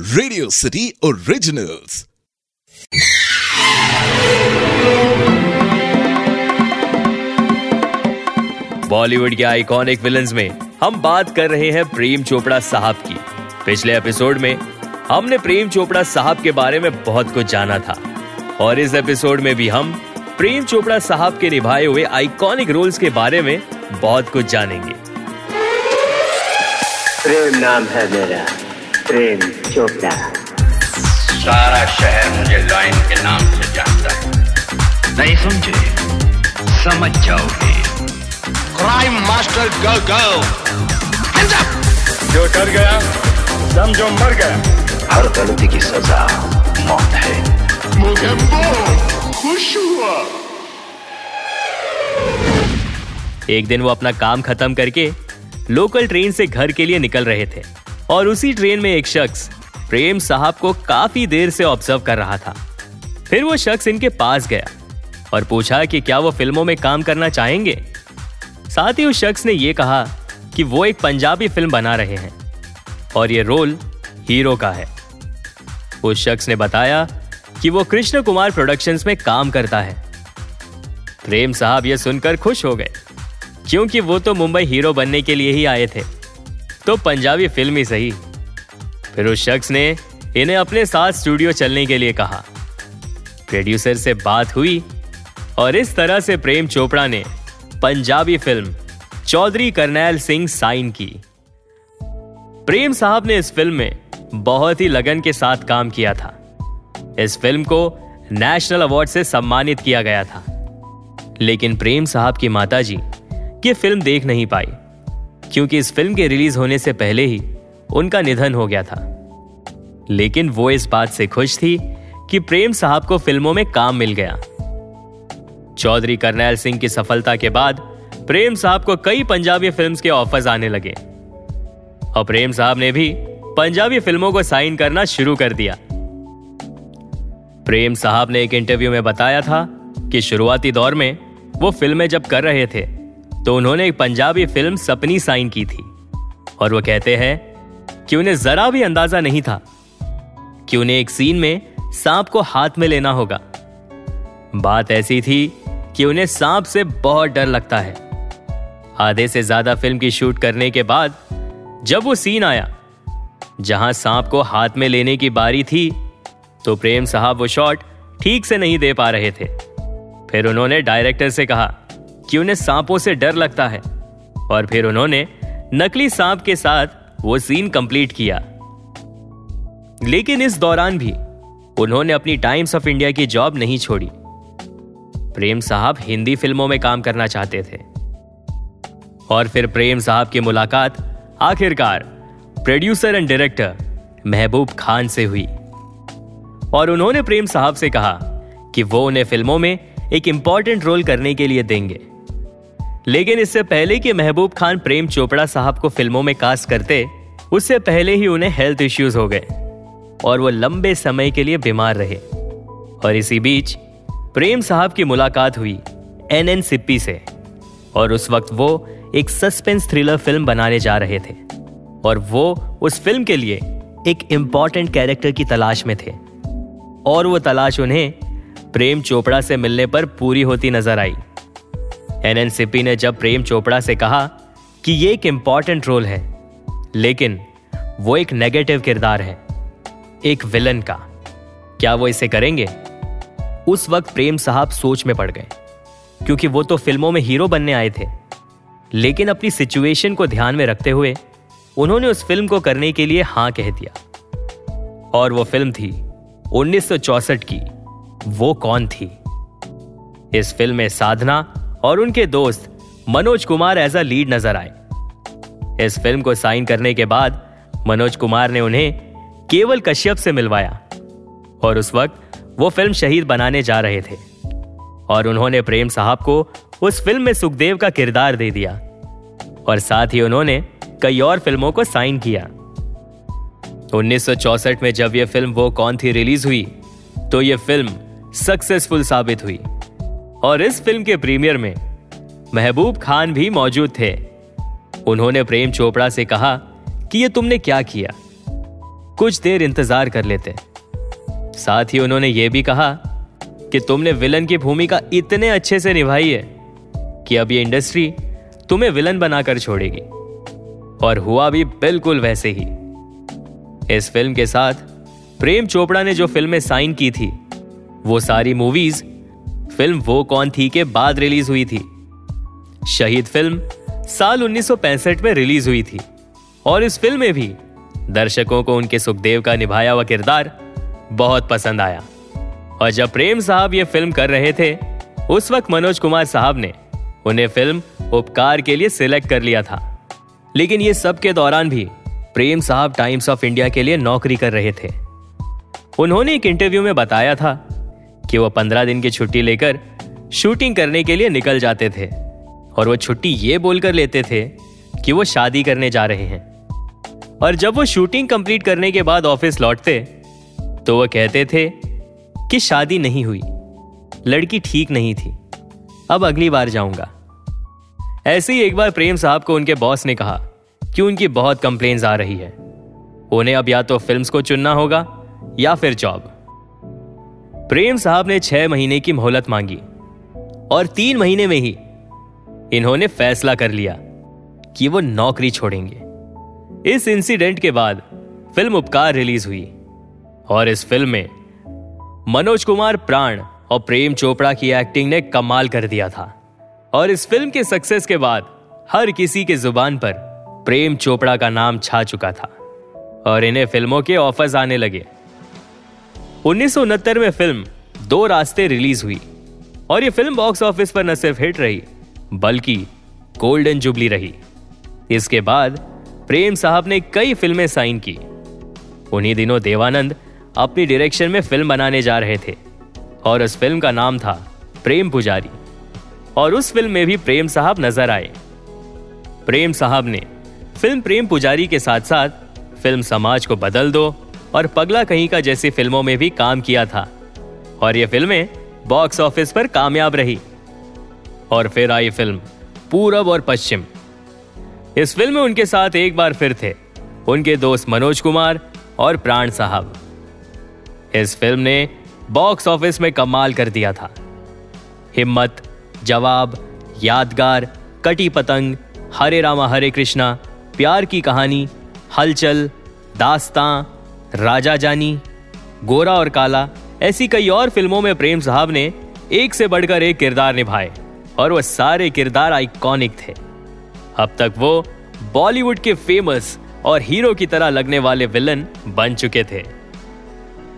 Radio city originals Bollywood के iconic villains में हम बात कर रहे हैं प्रेम चोपड़ा साहब की। पिछले एपिसोड में हमने प्रेम चोपड़ा साहब के बारे में बहुत कुछ जाना था। और इस एपिसोड में भी हम प्रेम चोपड़ा साहब के निभाए हुए आइकॉनिक रोल्स के बारे में बहुत कुछ जानेंगे। प्रेम नाम है मेरा। प्रेम। चोपड़ा सारा शहर मुझे लाइन के नाम से जानता है। नहीं समझे? समझ जाओगे। क्राइम मास्टर गो गो जो कर गया समझो मर गया। हर गलती की सजा मौत है। मुझे खुश हुआ। एक दिन वो अपना काम खत्म करके लोकल ट्रेन से घर के लिए निकल रहे थे। और उसी ट्रेन में एक शख्स प्रेम साहब को काफ़ी देर से ऑब्ज़र्व कर रहा था। फिर वो शख्स इनके पास गया और पूछा कि क्या वो फ़िल्मों में काम करना चाहेंगे? साथ ही उस शख्स ने यह कहा कि वो एक पंजाबी फ़िल्म बना रहे हैं और ये रोल हीरो का है। उस शख्स ने बताया कि वो कृष्ण कुमार प्रोडक्शंस में काम करता है। प्रेम साहब ये सुनकर खुश हो गए, क्योंकि वो तो मुंबई हीरो बनने के लिए ही आए थे। तो पंजाबी फ़िल्म ही सही। फिर उस शख्स ने इन्हें अपने साथ स्टूडियो चलने के लिए कहा। प्रोड्यूसर से बात हुई और इस तरह से प्रेम चोपड़ा ने पंजाबी फ़िल्म चौधरी करनैल सिंह साइन की। प्रेम साहब ने इस फ़िल्म में बहुत ही लगन के साथ काम किया था। इस फ़िल्म को नेशनल अवार्ड से सम्मानित किया गया था। लेकिन प्रेम साहब की माताजी ये फ़िल्म देख नहीं पाई, क्योंकि इस फ़िल्म के रिलीज़ होने से पहले ही उनका निधन हो गया था। लेकिन वो इस बात से खुश थी कि प्रेम साहब को फ़िल्मों में काम मिल गया। चौधरी करनैल सिंह की सफलता के बाद प्रेम साहब को कई पंजाबी फिल्म्स के ऑफर्स आने लगे। और प्रेम साहब ने भी पंजाबी फ़िल्मों को साइन करना शुरू कर दिया। प्रेम साहब ने एक इंटरव्यू में बताया था कि शुरुआती दौर में वो फ़िल्में जब कर रहे थे तो उन्होंने एक पंजाबी फ़िल्म सपनी साइन की थी। और वो कहते हैं कि उन्हें जरा भी अंदाज़ा नहीं था कि उन्हें एक सीन में सांप को हाथ में लेना होगा। बात ऐसी थी कि उन्हें सांप से बहुत डर लगता है। आधे से ज़्यादा फ़िल्म की शूट करने के बाद जब वो सीन आया, जहाँ सांप को हाथ में लेने की बारी थी तो प्रेम साहब वो शॉट ठीक से नहीं दे पा रहे थे। फिर उन्होंने डायरेक्टर से कहा कि उन्हें सांपों से डर लगता है और फिर उन्होंने नकली सांप के साथ वो सीन कंप्लीट किया। लेकिन इस दौरान भी उन्होंने अपनी टाइम्स ऑफ़ इंडिया की जॉब नहीं छोड़ी। प्रेम साहब हिंदी फ़िल्मों में काम करना चाहते थे। और फिर प्रेम साहब की मुलाकात आखिरकार producer and director Mehboob Khan से हुई। और उन्होंने प्रेम साहब से कहा कि वो उन्हें फ़िल्मों में एक इंपॉर्टेंट रोल करने के लिए देंगे। लेकिन इससे पहले कि महबूब खान प्रेम चोपड़ा साहब को फ़िल्मों में कास्ट करते, उससे पहले ही उन्हें हेल्थ इश्यूज़ हो गए और वो लंबे समय के लिए बीमार रहे। और इसी बीच, प्रेम साहब की मुलाकात हुई एन एन सिप्पी से और उस वक्त वो एक सस्पेंस थ्रिलर फ़िल्म बनाने जा रहे थे और वो उस फ़िल्म के लिए एक इंपॉर्टेंट कैरेक्टर की तलाश में थे। और वो तलाश उन्हें प्रेम चोपड़ा से मिलने पर पूरी होती नज़र आई। एनएनसीपी ने जब प्रेम चोपड़ा से कहा कि ये एक इंपॉर्टेंट रोल है, लेकिन वो एक नेगेटिव किरदार है, एक विलन का। क्या वो इसे करेंगे? उस वक्त प्रेम साहब सोच में पड़ गए, क्योंकि वो तो फ़िल्मों में हीरो बनने आए थे। लेकिन अपनी सिचुएशन को ध्यान में रखते हुए उन्होंने उस फ़िल्म को करने के लिए हाँ कह दिया। और वो फ़िल्म थी 1964 की, वो कौन थी? इस फ़िल्म में साधना और उनके दोस्त Manoj Kumar as a lead नज़र आए। इस फ़िल्म को साइन करने के बाद मनोज कुमार ने उन्हें केवल कश्यप से मिलवाया और उस वक्त वो फ़िल्म शहीद बनाने जा रहे थे और उन्होंने प्रेम साहब को उस फ़िल्म में सुखदेव का किरदार दे दिया और साथ ही उन्होंने कई और फ़िल्मों को साइन किया। 1964 में जब यह फ़िल्म वो कौन थी रिलीज़ हुई तो यह फ़िल्म सक्सेसफुल साबित हुई। और इस फ़िल्म के प्रीमियर में महबूब खान भी मौजूद थे। उन्होंने प्रेम चोपड़ा से कहा कि ये तुमने क्या किया? कुछ देर इंतज़ार कर लेते। साथ ही उन्होंने यह भी कहा कि तुमने विलन की भूमिका इतने अच्छे से निभाई है कि अब ये इंडस्ट्री तुम्हें विलन बनाकर छोड़ेगी। और हुआ भी बिल्कुल वैसे ही। इस फ़िल्म के साथ प्रेम चोपड़ा ने जो फ़िल्में साइन की थी, वो सारी मूवीज़ फ़िल्म वो कौन थी के बाद रिलीज़ हुई थी। शहीद फ़िल्म साल 1965 में रिलीज़ हुई थी। और इस फ़िल्म में भी दर्शकों को उनके सुखदेव का निभाया हुआ किरदार बहुत पसंद आया। और जब प्रेम साहब ये फ़िल्म कर रहे थे, उस वक्त मनोज कुमार साहब ने उन्हें फ़िल्म उपकार के लिए सिलेक्ट कर लिया था। लेकिन ये सब के दौरान भी प्रेम साहब टाइम्स ऑफ़ इंडिया के लिए नौकरी कर रहे थे। उन्होंने एक इंटरव्यू में बताया था कि वो पंद्रह दिन की छुट्टी लेकर शूटिंग करने के लिए निकल जाते थे। और वो छुट्टी ये बोलकर लेते थे कि वो शादी करने जा रहे हैं। और जब वो शूटिंग कंप्लीट करने के बाद ऑफ़िस लौटते तो वो कहते थे कि शादी नहीं हुई। लड़की ठीक नहीं थी। अब अगली बार जाऊँगा। ऐसे ही एक बार प्रेम साहब को उनके बॉस ने कहा कि उनकी बहुत कंप्लेन्स आ रही है। उन्हें अब या तो फिल्म्स को चुनना होगा या फिर जॉब प्रेम साहब ने छह महीने की मोहलत मांगी और तीन महीने में ही इन्होंने फैसला कर लिया कि वो नौकरी छोड़ेंगे। इस इंसिडेंट के बाद फ़िल्म उपकार रिलीज़ हुई और इस फ़िल्म में मनोज कुमार प्राण और प्रेम चोपड़ा की एक्टिंग ने कमाल कर दिया था और इस फ़िल्म के सक्सेस के बाद हर किसी के ज़ुबान पर प्रेम चोपड़ा का नाम छा चुका था और इन्हें फ़िल्मों के ऑफर्स आने लगे। उन्नीस में फ़िल्म दो रास्ते रिलीज़ हुई और ये फ़िल्म बॉक्स ऑफ़िस पर न सिर्फ़ हिट रही, बल्कि गोल्डन जुबली रही। इसके बाद प्रेम साहब ने कई फ़िल्में साइन की। उन्हीं दिनों देवानंद अपनी डायरेक्शन में फ़िल्म बनाने जा रहे थे और उस फ़िल्म का नाम था प्रेम पुजारी और उस फ़िल्म में भी प्रेम साहब नज़र आए। प्रेम साहब ने फ़िल्म प्रेम पुजारी के साथ साथ फ़िल्म समाज को बदल दो और पगला कहीं का जैसी फ़िल्मों में भी काम किया था। और ये फ़िल्में बॉक्स ऑफ़िस पर कामयाब रही। और फिर आई फ़िल्म, पूरब और पश्चिम। इस फ़िल्म में उनके साथ एक बार फिर थे, उनके दोस्त मनोज कुमार और प्राण साहब। इस फ़िल्म ने बॉक्स ऑफ़िस में कमाल कर दिया था। हिम्मत, जवाब, यादगार, कटी पतंग, हरे रामा हरे कृष्णा, प्यार की कहानी, हलचल, दास्तां राजा जानी, गोरा और काला, ऐसी कई और फ़िल्मों में प्रेम साहब ने एक से बढ़कर एक किरदार निभाए, और वह सारे किरदार आइकॉनिक थे। अब तक वो बॉलीवुड के फ़ेमस और हीरो की तरह लगने वाले विलन बन चुके थे।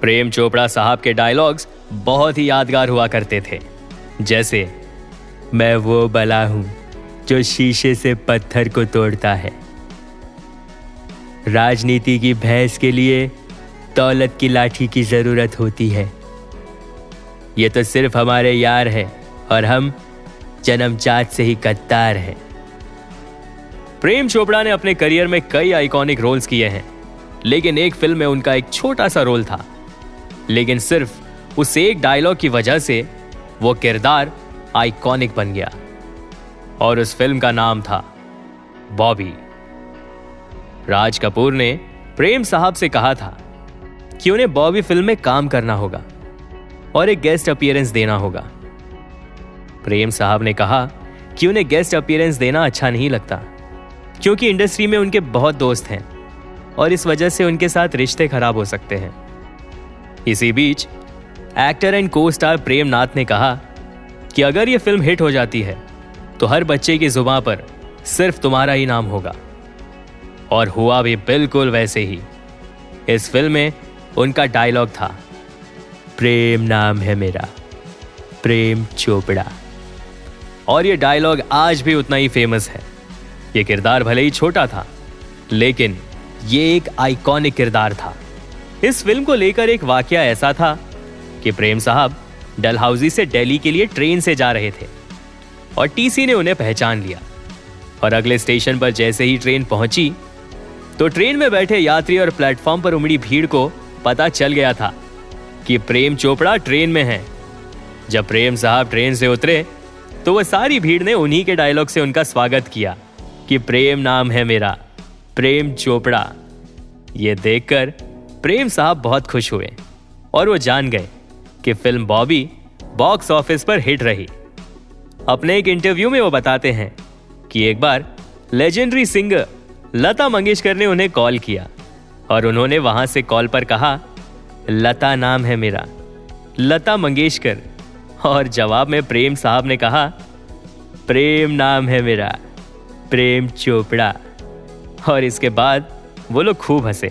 प्रेम चोपड़ा साहब के डायलॉग्स बहुत ही यादगार हुआ करते थे। जैसे, मैं वो बला हूँ जो शीशे से पत्थर को तोड़ता है। राजनीति की भैंस के लिए दौलत की लाठी की ज़रूरत होती है। ये तो सिर्फ़ हमारे यार है और हम जन्मजात से ही कत्तार हैं। प्रेम चोपड़ा ने अपने करियर में कई आइकॉनिक रोल्स किए हैं, लेकिन एक फ़िल्म में उनका एक छोटा सा रोल था। लेकिन सिर्फ़ उस एक डायलॉग की वजह से वो किरदार आइकॉनिक बन गया। और उस फ़िल्म का नाम था बॉबी राज कपूर ने प्रेम साहब से कहा था कि उन्हें बॉबी फ़िल्म में काम करना होगा और एक गेस्ट अपियरेंस देना होगा। प्रेम साहब ने कहा कि उन्हें गेस्ट अपियरेंस देना अच्छा नहीं लगता, क्योंकि इंडस्ट्री में उनके बहुत दोस्त हैं और इस वजह से उनके साथ रिश्ते खराब हो सकते हैं। इसी बीच actor and co star Prem Nath ने कहा कि अगर यह फ़िल्म हिट हो जाती है तो हर बच्चे की जुबा पर सिर्फ़ तुम्हारा ही नाम होगा। और हुआ भी बिल्कुल वैसे ही। इस फ़िल्म में उनका डायलॉग था। प्रेम नाम है मेरा, प्रेम चोपड़ा। और ये डायलॉग आज भी उतना ही फ़ेमस है। ये किरदार भले ही छोटा था, लेकिन ये एक आइकॉनिक किरदार था। इस फ़िल्म को लेकर एक वाक्य ऐसा था कि प्रेम साहब डलहाउजी से दिल्ली के लिए ट्रेन से जा रहे थे और टीसी ने उन्हें पहचान लिया। और अगले स्टेशन पर जैसे ही ट्रेन पहुँची तो ट्रेन में बैठे यात्री और प्लेटफॉर्म पर उमड़ी भीड़ को पता चल गया था कि प्रेम चोपड़ा ट्रेन में है। जब प्रेम साहब ट्रेन से उतरे तो वह सारी भीड़ ने उन्हीं के डायलॉग से उनका स्वागत किया कि प्रेम नाम है मेरा, प्रेम चोपड़ा। ये देखकर प्रेम साहब बहुत खुश हुए और वो जान गए कि फ़िल्म बॉबी बॉक्स ऑफ़िस पर हिट रही। अपने एक इंटरव्यू में वो बताते हैं कि एक बार लेजेंडरी सिंगर लता मंगेशकर ने उन्हें कॉल किया और उन्होंने वहाँ से कॉल पर कहा, लता नाम है मेरा। लता मंगेशकर और जवाब में प्रेम साहब ने कहा, प्रेम नाम है मेरा, प्रेम चोपड़ा। और इसके बाद वो लोग खूब हंसे।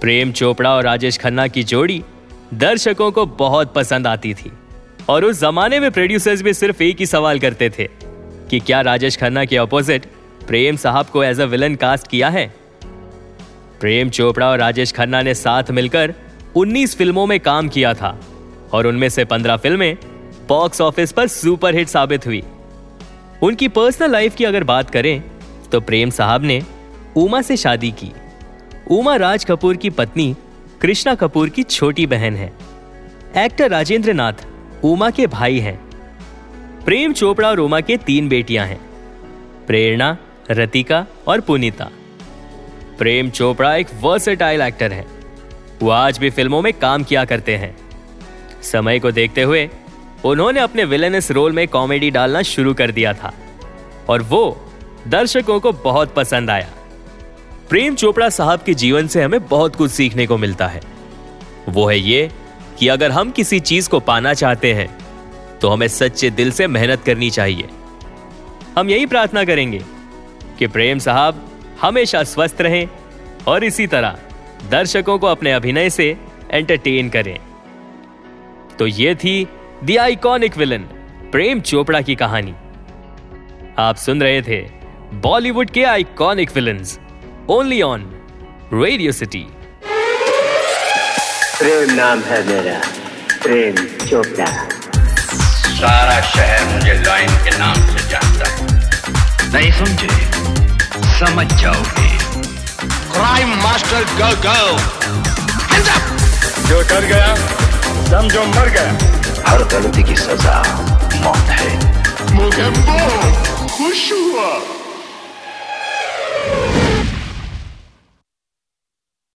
प्रेम चोपड़ा और राजेश खन्ना की जोड़ी दर्शकों को बहुत पसंद आती थी और उस जमाने में प्रोड्यूसर्स भी सिर्फ़ एक ही सवाल करते थे कि क्या राजेश खन्ना के ऑपोजिट प्रेम साहब को एज अ विलन कास्ट किया है। प्रेम चोपड़ा और राजेश खन्ना ने साथ मिलकर 19 फ़िल्मों में काम किया था और उनमें से 15 फ़िल्में बॉक्स ऑफ़िस पर सुपर हिट साबित हुई। उनकी पर्सनल लाइफ की अगर बात करें तो प्रेम साहब ने उमा से शादी की। उमा राज कपूर की पत्नी कृष्णा कपूर की छोटी बहन है। एक्टर राजेंद्र नाथ उमा के भाई हैं। प्रेम चोपड़ा और उमा के तीन बेटियाँ हैं। प्रेरणा रतिका और पुनीता। प्रेम चोपड़ा एक वर्सेटाइल एक्टर है। वो आज भी फ़िल्मों में काम किया करते हैं। समय को देखते हुए, उन्होंने अपने विलेनस रोल में कॉमेडी डालना शुरू कर दिया था। और वो दर्शकों को बहुत पसंद आया। प्रेम चोपड़ा साहब के जीवन से हमें बहुत कुछ सीखने को मिलता है। वो है ये कि अगर हम किसी चीज़ को पाना चाहते हैं तो हमें सच्चे दिल से मेहनत करनी चाहिए। हम यही प्रार्थना करेंगे कि प्रेम साहब हमेशा स्वस्थ रहें और इसी तरह दर्शकों को अपने अभिनय से एंटरटेन करें। तो ये थी the iconic villain Prem Chopra की कहानी। आप सुन रहे थे बॉलीवुड के iconic villain only on Radio City Prem नाम है मेरा प्रेम चोपड़ा। सारा शहर मुझे लॉइन के नाम से जानता है। नहीं समझे? समझ जाओगे क्राइम मास्टर गो गो जो कर गया समझो मर गया। हर गलती की सजा मौत है। मुझे बहुत खुश हुआ।